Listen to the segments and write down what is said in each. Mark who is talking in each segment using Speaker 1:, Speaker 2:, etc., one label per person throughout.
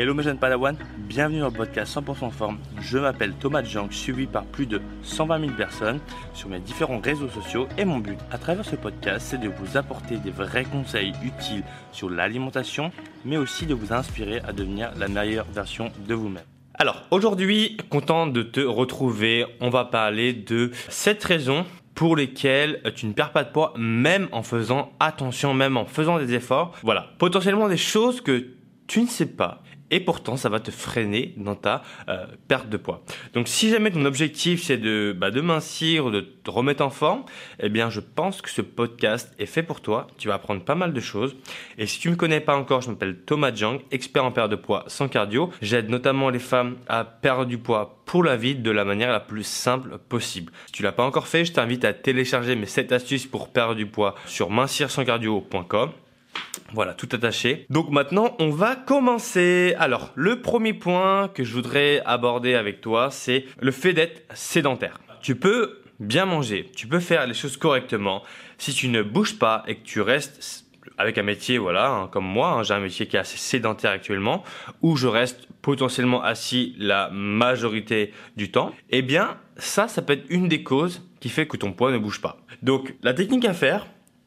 Speaker 1: Hello mes jeunes Padawan, bienvenue dans le podcast 100% forme. Je m'appelle Thomas Jang, suivi par plus de 120 000 personnes sur mes différents réseaux sociaux et mon but à travers ce podcast c'est de vous apporter des vrais conseils utiles sur l'alimentation mais aussi de vous inspirer à devenir la meilleure version de vous-même. Alors aujourd'hui, content de te retrouver, on va parler de cette raison pour lesquelles tu ne perds pas de poids même en faisant attention, même en faisant des efforts. Voilà, potentiellement des choses que tu ne sais pas et pourtant ça va te freiner dans ta euh, perte de poids. Donc si jamais ton objectif c'est de, bah, de mincir, de te remettre en forme, eh bien je pense que ce podcast est fait pour toi. Tu vas apprendre pas mal de choses. Et si tu me connais pas encore, je m'appelle Thomas Jang, expert en perte de poids sans cardio. J'aide notamment les femmes à perdre du poids pour la vie de la manière la plus simple possible. Si tu l'as pas encore fait, je t'invite à télécharger mes 7 astuces pour perdre du poids sur mincirsanscardio.com. Voilà, tout attaché. Donc maintenant, on va commencer. Alors, le premier point que je voudrais aborder avec toi, c'est le fait d'être sédentaire. Tu peux bien manger, tu peux faire les choses correctement. Si tu ne bouges pas et que tu restes avec un métier, voilà, hein, comme moi, hein, j'ai un métier qui est assez sédentaire actuellement, où je reste potentiellement assis la majorité du temps, eh bien, ça, ça peut être une des causes qui fait que ton poids ne bouge pas. Donc, la technique à faire,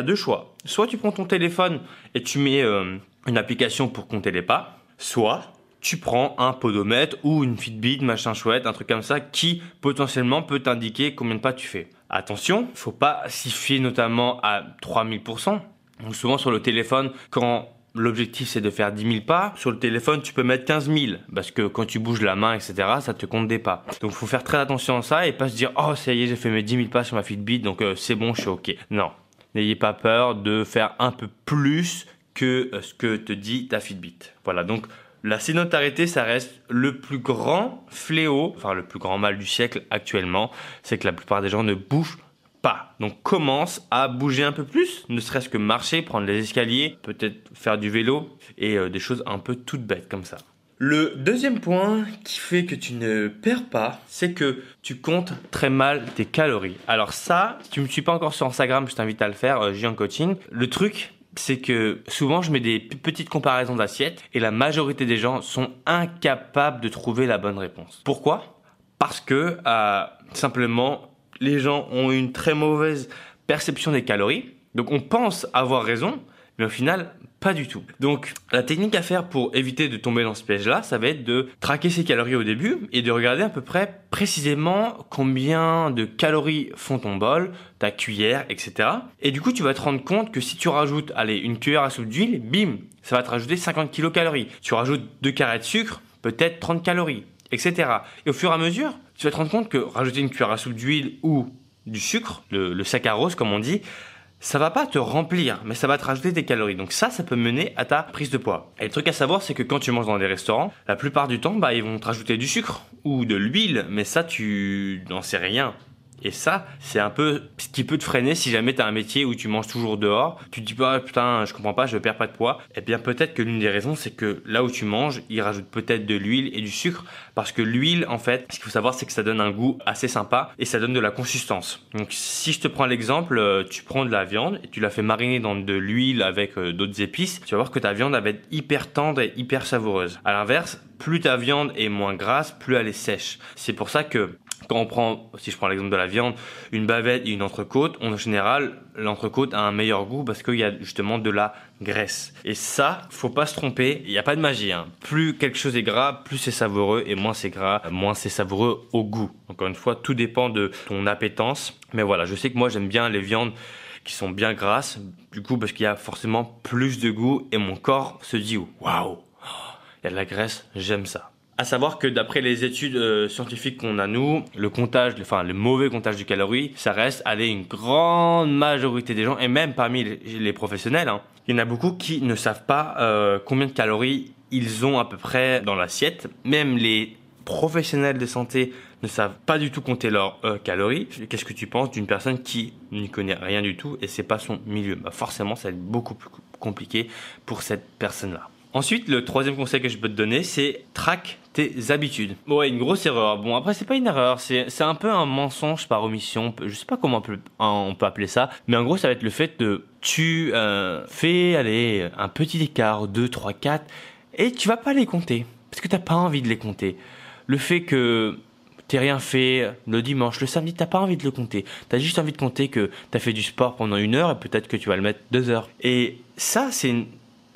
Speaker 1: deux choix. Soit tu prends ton téléphone et tu mets euh, une application pour compter les pas, soit tu prends un podomètre ou une Fitbit, machin chouette, un truc comme ça qui potentiellement peut t'indiquer combien de pas tu fais. Attention, faut pas s'y fier notamment à 3000%. Donc souvent sur le téléphone, quand l'objectif c'est de faire 10 000 pas, sur le téléphone tu peux mettre 15 000 parce que quand tu bouges la main, etc., ça te compte des pas. Donc faut faire très attention à ça et pas se dire oh ça y est j'ai fait mes 10 000 pas sur ma Fitbit donc euh, c'est bon je suis ok. Non, N'ayez pas peur de faire un peu plus que euh, ce que te dit ta Fitbit. Voilà, donc la sédentarité, ça reste le plus grand fléau, enfin le plus grand mal du siècle actuellement, c'est que la plupart des gens ne bougent pas. Donc commence à bouger un peu plus, ne serait-ce que marcher, prendre les escaliers, peut-être faire du vélo et euh, des choses un peu toutes bêtes comme ça. Le deuxième point qui fait que tu ne perds pas, c'est que tu comptes très mal tes calories. Alors ça, si tu ne me suis pas encore sur Instagram, je t'invite à le faire, euh, un coaching. Le truc, c'est que souvent je mets des petites comparaisons d'assiettes et la majorité des gens sont incapables de trouver la bonne réponse. Pourquoi? Parce que euh, simplement les gens ont une très mauvaise perception des calories. Donc on pense avoir raison, mais au final, pas du tout. Donc, la technique à faire pour éviter de tomber dans ce piège-là, ça va être de traquer ses calories au début et de regarder à peu près précisément combien de calories font ton bol, ta cuillère, etc. Et du coup, tu vas te rendre compte que si tu rajoutes, allez, une cuillère à soupe d'huile, bim, ça va te rajouter 50 kilocalories. Tu rajoutes deux carrés de sucre, peut-être 30 calories, etc. Et au fur et à mesure, tu vas te rendre compte que rajouter une cuillère à soupe d'huile ou du sucre, le, le saccharose comme on dit, ça va pas te remplir, mais ça va te rajouter des calories. Donc ça, ça peut mener à ta prise de poids. Et le truc à savoir, c'est que quand tu manges dans des restaurants, la plupart du temps, bah, ils vont te rajouter du sucre ou de l'huile, mais ça, tu n'en sais rien. Et ça, c'est un peu ce qui peut te freiner si jamais tu as un métier où tu manges toujours dehors. Tu te dis pas, putain, je comprends pas, je perds pas de poids. Eh bien, peut-être que l'une des raisons, c'est que là où tu manges, ils rajoutent peut-être de l'huile et du sucre. Parce que l'huile, en fait, ce qu'il faut savoir, c'est que ça donne un goût assez sympa et ça donne de la consistance. Donc, si je te prends l'exemple, euh, tu prends de la viande et tu la fais mariner dans de l'huile avec euh, d'autres épices, tu vas voir que ta viande va être hyper tendre et hyper savoureuse. À l'inverse, plus ta viande est moins grasse, plus elle est sèche. C'est pour ça que quand on prend, si je prends l'exemple de la viande, une bavette et une entrecôte, en général, l'entrecôte a un meilleur goût parce qu'il y a justement de la graisse. Et ça, faut pas se tromper, il n'y a pas de magie. Hein. Plus quelque chose est gras, plus c'est savoureux, et moins c'est gras, moins c'est savoureux au goût. Encore une fois, tout dépend de ton appétence. Mais voilà, je sais que moi j'aime bien les viandes qui sont bien grasses, du coup parce qu'il y a forcément plus de goût, et mon corps se dit waouh, il y a de la graisse, j'aime ça. À savoir que d'après les études euh, scientifiques qu'on a nous, le comptage, enfin le mauvais comptage de calories, ça reste aller une grande majorité des gens et même parmi les, professionnels, hein, il y en a beaucoup qui ne savent pas euh, combien de calories ils ont à peu près dans l'assiette. Même les professionnels de santé ne savent pas du tout compter leurs euh, calories. Qu'est-ce que tu penses d'une personne qui n'y connaît rien du tout et c'est pas son milieu? Bah Forcément, ça va être beaucoup plus compliqué pour cette personne-là. Ensuite, le troisième conseil que je peux te donner, c'est traque tes habitudes. Ouais, une grosse erreur. Bon, après, c'est pas une erreur, c'est, un peu un mensonge par omission. Je sais pas comment on peut, on peut appeler ça, mais en gros, ça va être le fait de tu euh, fais, allez, un petit écart, 2, 3, 4, et tu vas pas les compter parce que t'as pas envie de les compter. Le fait que t'aies rien fait le dimanche, le samedi, t'as pas envie de le compter. T'as juste envie de compter que t'as fait du sport pendant une heure et peut-être que tu vas le mettre deux heures. Et ça, c'est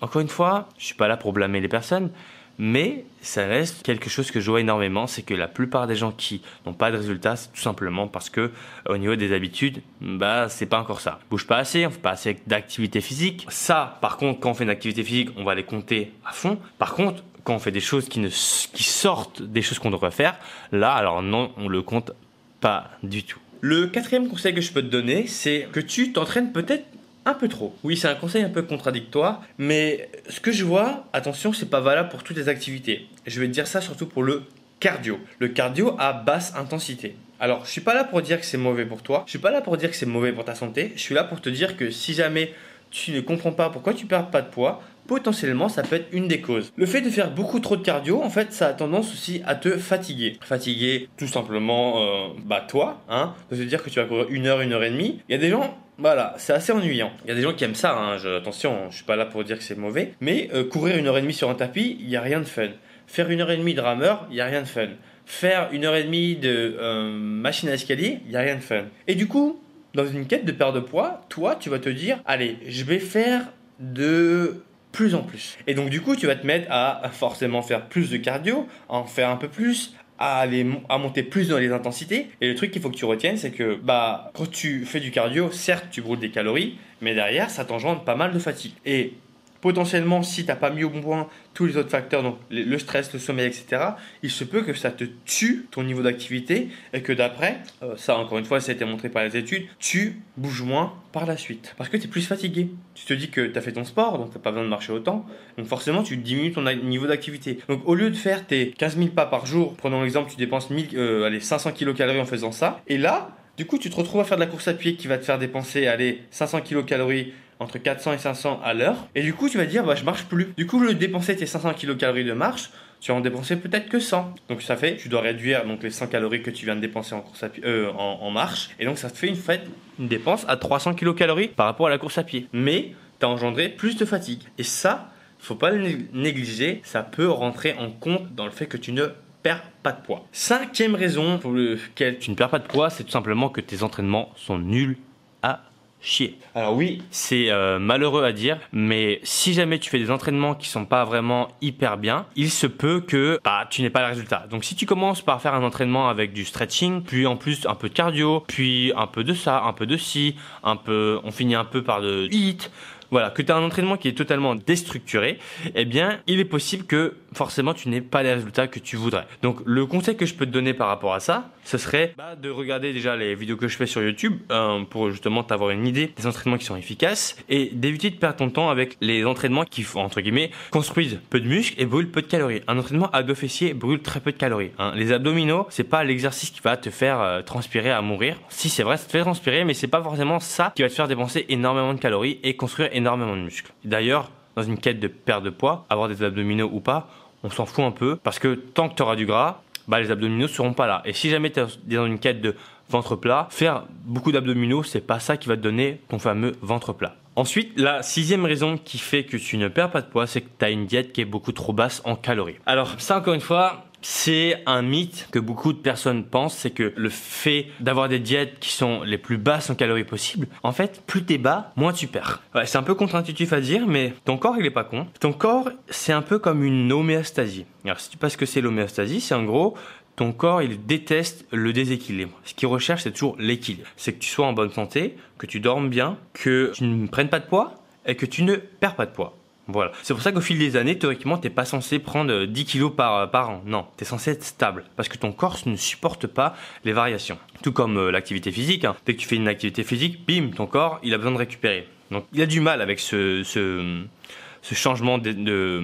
Speaker 1: encore une fois, je suis pas là pour blâmer les personnes, mais ça reste quelque chose que je vois énormément, c'est que la plupart des gens qui n'ont pas de résultats, c'est tout simplement parce que au niveau des habitudes, bah c'est pas encore ça. On bouge pas assez, on fait pas assez d'activité physique. Ça, par contre, quand on fait une activité physique, on va les compter à fond. Par contre, quand on fait des choses qui ne qui sortent des choses qu'on devrait faire, là, alors non, on le compte pas du tout. Le quatrième conseil que je peux te donner, c'est que tu t'entraînes peut-être un peu trop. Oui, c'est un conseil un peu contradictoire, mais ce que je vois, attention, c'est pas valable pour toutes les activités. Je vais dire ça surtout pour le cardio. Le cardio à basse intensité. Alors, je suis pas là pour dire que c'est mauvais pour toi. Je suis pas là pour dire que c'est mauvais pour ta santé. Je suis là pour te dire que si jamais tu ne comprends pas pourquoi tu perds pas de poids, potentiellement ça peut être une des causes. Le fait de faire beaucoup trop de cardio, en fait, ça a tendance aussi à te fatiguer. Fatiguer tout simplement, euh, bah toi, hein, de te dire que tu vas courir une heure, une heure et demie. Il y a des gens voilà, c'est assez ennuyant. Il y a des gens qui aiment ça, hein, attention, je suis pas là pour dire que c'est mauvais, mais euh, courir une heure et demie sur un tapis, il n'y a rien de fun. Faire une heure et demie de rameur, il n'y a rien de fun. Faire une heure et demie de euh, machine à escalier, il n'y a rien de fun. Et du coup, dans une quête de perte de poids, toi, tu vas te dire, allez, je vais faire de plus en plus. Et donc du coup, tu vas te mettre à forcément faire plus de cardio, en faire un peu plus, à, aller, à monter plus dans les intensités. Et le truc qu'il faut que tu retiennes, c'est que bah, quand tu fais du cardio, certes, tu brûles des calories, mais derrière, ça t'engendre pas mal de fatigue. Et potentiellement, si tu n'as pas mis au bon point tous les autres facteurs, donc le stress, le sommeil, etc., il se peut que ça te tue ton niveau d'activité et que d'après, euh, ça encore une fois, ça a été montré par les études, tu bouges moins par la suite parce que tu es plus fatigué. Tu te dis que tu as fait ton sport, donc tu pas besoin de marcher autant, donc forcément, tu diminues ton niveau d'activité. Donc au lieu de faire tes 15 000 pas par jour, prenons l'exemple, tu dépenses 1000, euh, allez, 500 kcal en faisant ça, et là, du coup, tu te retrouves à faire de la course à pied qui va te faire dépenser, allez, 500 kcal entre 400 et 500 à l'heure. Et du coup, tu vas dire, bah, je marche plus. Du coup, le dépenser tes 500 kcal de marche, tu en dépenser peut-être que 100. Donc ça fait, tu dois réduire donc les 100 calories que tu viens de dépenser en, course à pied, euh, en, marche. Et donc ça te fait une, fête, une dépense à 300 kcal par rapport à la course à pied. Mais tu as engendré plus de fatigue. Et ça, faut pas le négliger. Ça peut rentrer en compte dans le fait que tu ne perds pas de poids. Cinquième raison pour laquelle tu ne perds pas de poids, c'est tout simplement que tes entraînements sont nuls à chier. Alors oui, c'est euh, malheureux à dire, mais si jamais tu fais des entraînements qui sont pas vraiment hyper bien, il se peut que bah, tu n'aies pas le résultat. Donc si tu commences par faire un entraînement avec du stretching, puis en plus un peu de cardio, puis un peu de ça, un peu de ci, un peu, on finit un peu par de hit, voilà, que tu as un entraînement qui est totalement déstructuré, eh bien, il est possible que forcément tu n'aies pas les résultats que tu voudrais. Donc, le conseil que je peux te donner par rapport à ça, ce serait bah, de regarder déjà les vidéos que je fais sur YouTube euh, pour justement t'avoir une idée des entraînements qui sont efficaces et d'éviter de perdre ton temps avec les entraînements qui, entre guillemets, construisent peu de muscles et brûlent peu de calories. Un entraînement abdos fessiers brûle très peu de calories. Hein. Les abdominaux, c'est pas l'exercice qui va te faire euh, transpirer à mourir. Si c'est vrai, ça te fait transpirer, mais c'est pas forcément ça qui va te faire dépenser énormément de calories et construire énormément de muscles. D'ailleurs, dans une quête de perte de poids, avoir des abdominaux ou pas, on s'en fout un peu parce que tant que tu auras du gras, bah, les abdominaux seront pas là. Et si jamais tu es dans une quête de ventre plat, faire beaucoup d'abdominaux, c'est pas ça qui va te donner ton fameux ventre plat. Ensuite, la sixième raison qui fait que tu ne perds pas de poids, c'est que tu as une diète qui est beaucoup trop basse en calories. Alors ça, encore une fois, c'est un mythe que beaucoup de personnes pensent, c'est que le fait d'avoir des diètes qui sont les plus basses en calories possibles, en fait, plus t'es bas, moins tu perds. c'est un peu contre-intuitif à dire, mais ton corps, il est pas con. Ton corps, c'est un peu comme une homéostasie. Alors, si tu sais ce que c'est l'homéostasie, c'est en gros, ton corps, il déteste le déséquilibre. Ce qu'il recherche, c'est toujours l'équilibre. C'est que tu sois en bonne santé, que tu dormes bien, que tu ne prennes pas de poids et que tu ne perds pas de poids. Voilà. C'est pour ça qu'au fil des années, théoriquement, t'es pas censé prendre 10 kilos par, euh, par an. Non, tu es censé être stable. Parce que ton corps ne supporte pas les variations. Tout comme euh, l'activité physique. Hein. Dès que tu fais une activité physique, bim, ton corps, il a besoin de récupérer. Donc, il a du mal avec ce, ce, ce changement de, de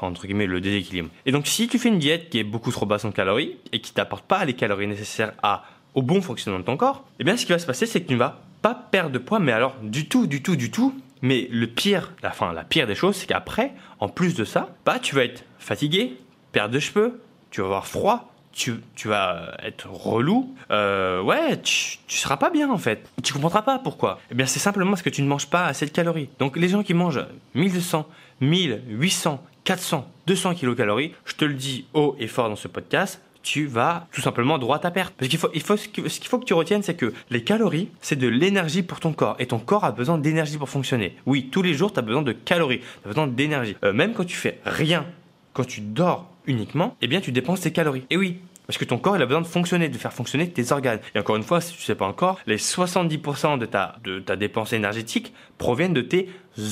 Speaker 1: entre guillemets le déséquilibre. Et donc si tu fais une diète qui est beaucoup trop basse en calories et qui t'apporte pas les calories nécessaires à au bon fonctionnement de ton corps, eh bien ce qui va se passer c'est que tu ne vas pas perdre de poids mais alors du tout du tout du tout mais le pire, la, fin, la pire des choses, c'est qu'après, en plus de ça, bah, tu vas être fatigué, perdre de cheveux, tu vas avoir froid, tu, tu, vas être relou, euh, ouais, tu, tu seras pas bien en fait. Tu comprendras pas pourquoi. Eh bien, c'est simplement parce que tu ne manges pas assez de calories. Donc, les gens qui mangent 1200, 1800 400, 200 kilocalories, je te le dis haut et fort dans ce podcast, tu vas tout simplement droit à perte. Parce qu'il faut, il faut, ce qu'il faut que tu retiennes, c'est que les calories, c'est de l'énergie pour ton corps. Et ton corps a besoin d'énergie pour fonctionner. Oui, tous les jours, tu as besoin de calories, tu as besoin d'énergie. Euh, même quand tu fais rien, quand tu dors uniquement, eh bien, tu dépenses tes calories. Et oui, parce que ton corps, il a besoin de fonctionner, de faire fonctionner tes organes. Et encore une fois, si tu ne sais pas encore, les 70% de ta, de ta dépense énergétique proviennent de tes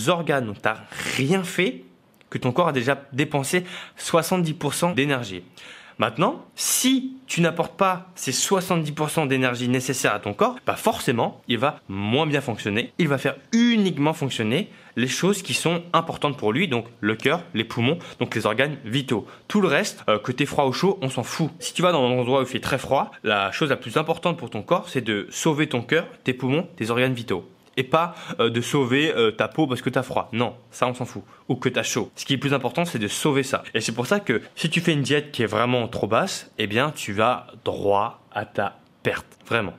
Speaker 1: organes. Donc, tu n'as rien fait que ton corps a déjà dépensé 70% d'énergie. Maintenant, si tu n'apportes pas ces 70% d'énergie nécessaire à ton corps, bah forcément, il va moins bien fonctionner. Il va faire uniquement fonctionner les choses qui sont importantes pour lui, donc le cœur, les poumons, donc les organes vitaux. Tout le reste, euh, que t'es froid ou chaud, on s'en fout. Si tu vas dans un endroit où il fait très froid, la chose la plus importante pour ton corps, c'est de sauver ton cœur, tes poumons, tes organes vitaux et pas euh, de sauver euh, ta peau parce que t'as froid. Non, ça on s'en fout. Ou que t'as chaud. Ce qui est plus important, c'est de sauver ça. Et c'est pour ça que si tu fais une diète qui est vraiment trop basse, eh bien tu vas droit à ta perte.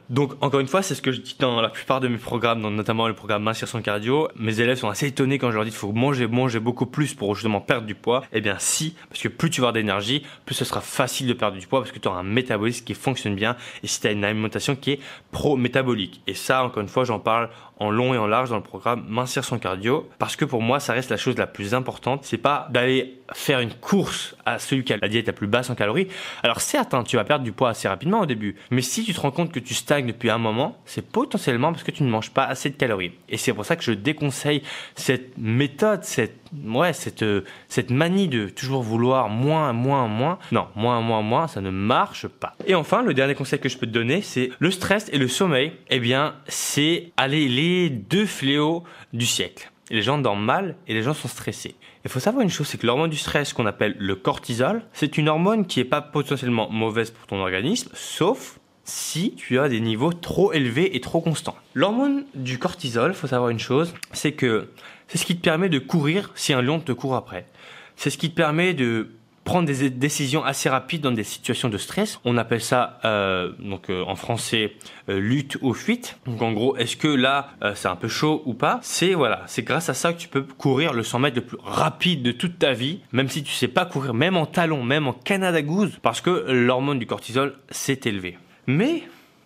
Speaker 1: Donc, encore une fois, c'est ce que je dis dans la plupart de mes programmes, notamment le programme son cardio. Mes élèves sont assez étonnés quand je leur dis qu'il faut manger, manger beaucoup plus pour justement perdre du poids. Eh bien, si, parce que plus tu vas avoir d'énergie, plus ce sera facile de perdre du poids parce que tu auras un métabolisme qui fonctionne bien et si tu as une alimentation qui est pro-métabolique. Et ça, encore une fois, j'en parle en long et en large dans le programme Mincir son cardio parce que pour moi, ça reste la chose la plus importante. C'est pas d'aller faire une course à celui qui a la diète la plus basse en calories. Alors, certes, hein, tu vas perdre du poids assez rapidement au début, mais si tu te rends compte que tu stagnes depuis un moment, c'est potentiellement parce que tu ne manges pas assez de calories. Et c'est pour ça que je déconseille cette méthode, cette ouais, cette cette manie de toujours vouloir moins, moins, moins. Non, moins, moins, moins, ça ne marche pas. Et enfin, le dernier conseil que je peux te donner, c'est le stress et le sommeil. Eh bien, c'est aller les deux fléaux du siècle. Les gens dorment mal et les gens sont stressés. Il faut savoir une chose, c'est que l'hormone du stress qu'on appelle le cortisol, c'est une hormone qui n'est pas potentiellement mauvaise pour ton organisme, sauf si tu as des niveaux trop élevés et trop constants. L'hormone du cortisol, faut savoir une chose, c'est que c'est ce qui te permet de courir si un lion te court après. C'est ce qui te permet de prendre des décisions assez rapides dans des situations de stress. On appelle ça euh, donc euh, en français euh, lutte ou fuite. Donc en gros, est-ce que là c'est un peu chaud ou pas? C'est voilà, c'est grâce à ça que tu peux courir le 100 mètres le plus rapide de toute ta vie, même si tu sais pas courir, même en talon, même en Canada Goose, parce que l'hormone du cortisol s'est élevée. Mais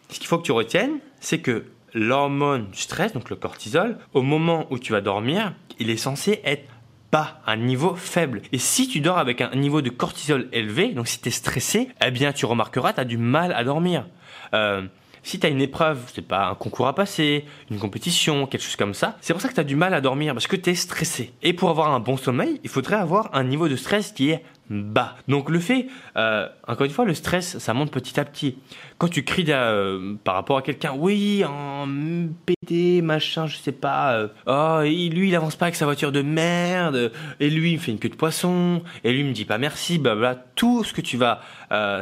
Speaker 1: ce qu'il faut que tu retiennes, c'est que l'hormone du stress, donc le cortisol, au moment où tu vas dormir, il est censé être bas, un niveau faible. Et si tu dors avec un niveau de cortisol élevé, donc si tu es stressé, eh bien tu remarqueras, tu as du mal à dormir. Euh, si tu as une épreuve, c'est pas un concours à passer, une compétition, quelque chose comme ça, c'est pour ça que tu as du mal à dormir parce que tu es stressé. Et pour avoir un bon sommeil, il faudrait avoir un niveau de stress qui est bas. Donc le fait, euh, encore une fois, le stress, ça monte petit à petit. Quand tu cries euh, par rapport à quelqu'un, oui, en pété, machin, je sais pas, euh, oh, et lui, il avance pas avec sa voiture de merde, et lui, il fait une queue de poisson, et lui, il me dit pas merci, bah, tout ce que tu vas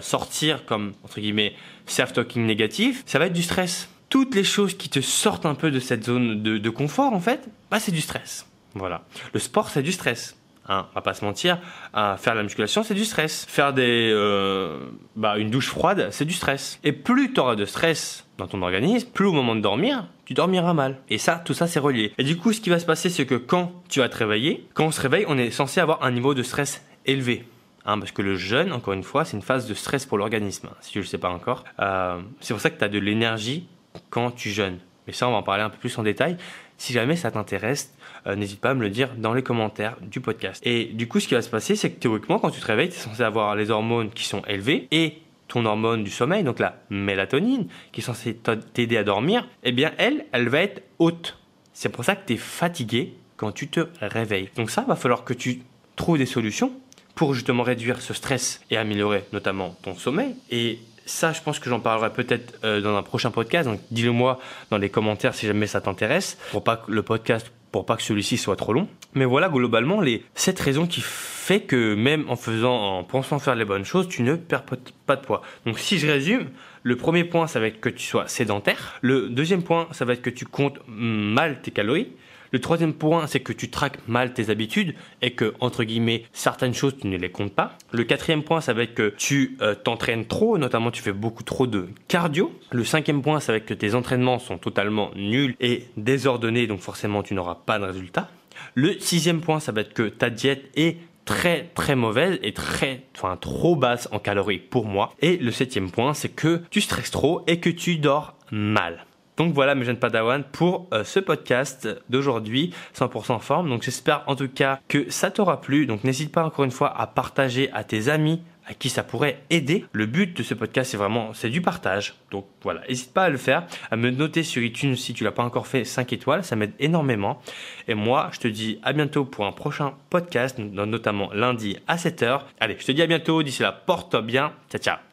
Speaker 1: sortir comme, entre guillemets, self-talking négatif, ça va être du stress. Toutes les choses qui te sortent un peu de cette zone de, de confort, en fait, bah, c'est du stress. Voilà. Le sport, c'est du stress. Hein, on va pas se mentir, faire la musculation, c'est du stress. Faire des, euh, bah, une douche froide, c'est du stress. Et plus tu auras de stress dans ton organisme, plus au moment de dormir, tu dormiras mal. Et ça, tout ça, c'est relié. Et du coup, ce qui va se passer, c'est que quand tu vas te réveiller, quand on se réveille, on est censé avoir un niveau de stress élevé. Hein, parce que le jeûne, encore une fois, c'est une phase de stress pour l'organisme, si tu ne le sais pas encore. Euh, c'est pour ça que tu as de l'énergie quand tu jeûnes. Mais ça, on va en parler un peu plus en détail. Si jamais ça t'intéresse, euh, n'hésite pas à me le dire dans les commentaires du podcast. Et du coup, ce qui va se passer, c'est que théoriquement, quand tu te réveilles, tu es censé avoir les hormones qui sont élevées et ton hormone du sommeil, donc la mélatonine, qui est censée t'aider à dormir, eh bien, elle, elle va être haute. C'est pour ça que tu es fatigué quand tu te réveilles. Donc ça, va falloir que tu trouves des solutions pour justement réduire ce stress et améliorer notamment ton sommeil. Et ça, je pense que j'en parlerai peut-être euh, dans un prochain podcast. Donc, dis-le moi dans les commentaires si jamais ça t'intéresse, pour pas que le podcast, pour pas que celui-ci soit trop long. Mais voilà, globalement, les sept raisons qui fait que même en faisant, en pensant faire les bonnes choses, tu ne perds pas de poids. Donc, si je résume, le premier point, ça va être que tu sois sédentaire. Le deuxième point, ça va être que tu comptes mal tes calories. Le troisième point, c'est que tu traques mal tes habitudes et que, entre guillemets, certaines choses, tu ne les comptes pas. Le quatrième point, ça va être que tu euh, t'entraînes trop, notamment tu fais beaucoup trop de cardio. Le cinquième point, ça va être que tes entraînements sont totalement nuls et désordonnés, donc forcément tu n'auras pas de résultat. Le sixième point, ça va être que ta diète est très très mauvaise et très, enfin trop basse en calories pour moi. Et le septième point, c'est que tu stresses trop et que tu dors mal. Donc voilà mes jeunes padawans pour euh, ce podcast d'aujourd'hui 100% en forme. Donc j'espère en tout cas que ça t'aura plu. Donc n'hésite pas encore une fois à partager à tes amis à qui ça pourrait aider. Le but de ce podcast, c'est vraiment, c'est du partage. Donc voilà, n'hésite pas à le faire, à me noter sur iTunes si tu l'as pas encore fait 5 étoiles, ça m'aide énormément. Et moi, je te dis à bientôt pour un prochain podcast, notamment lundi à 7h. Allez, je te dis à bientôt, d'ici là, porte-toi bien. Ciao, ciao.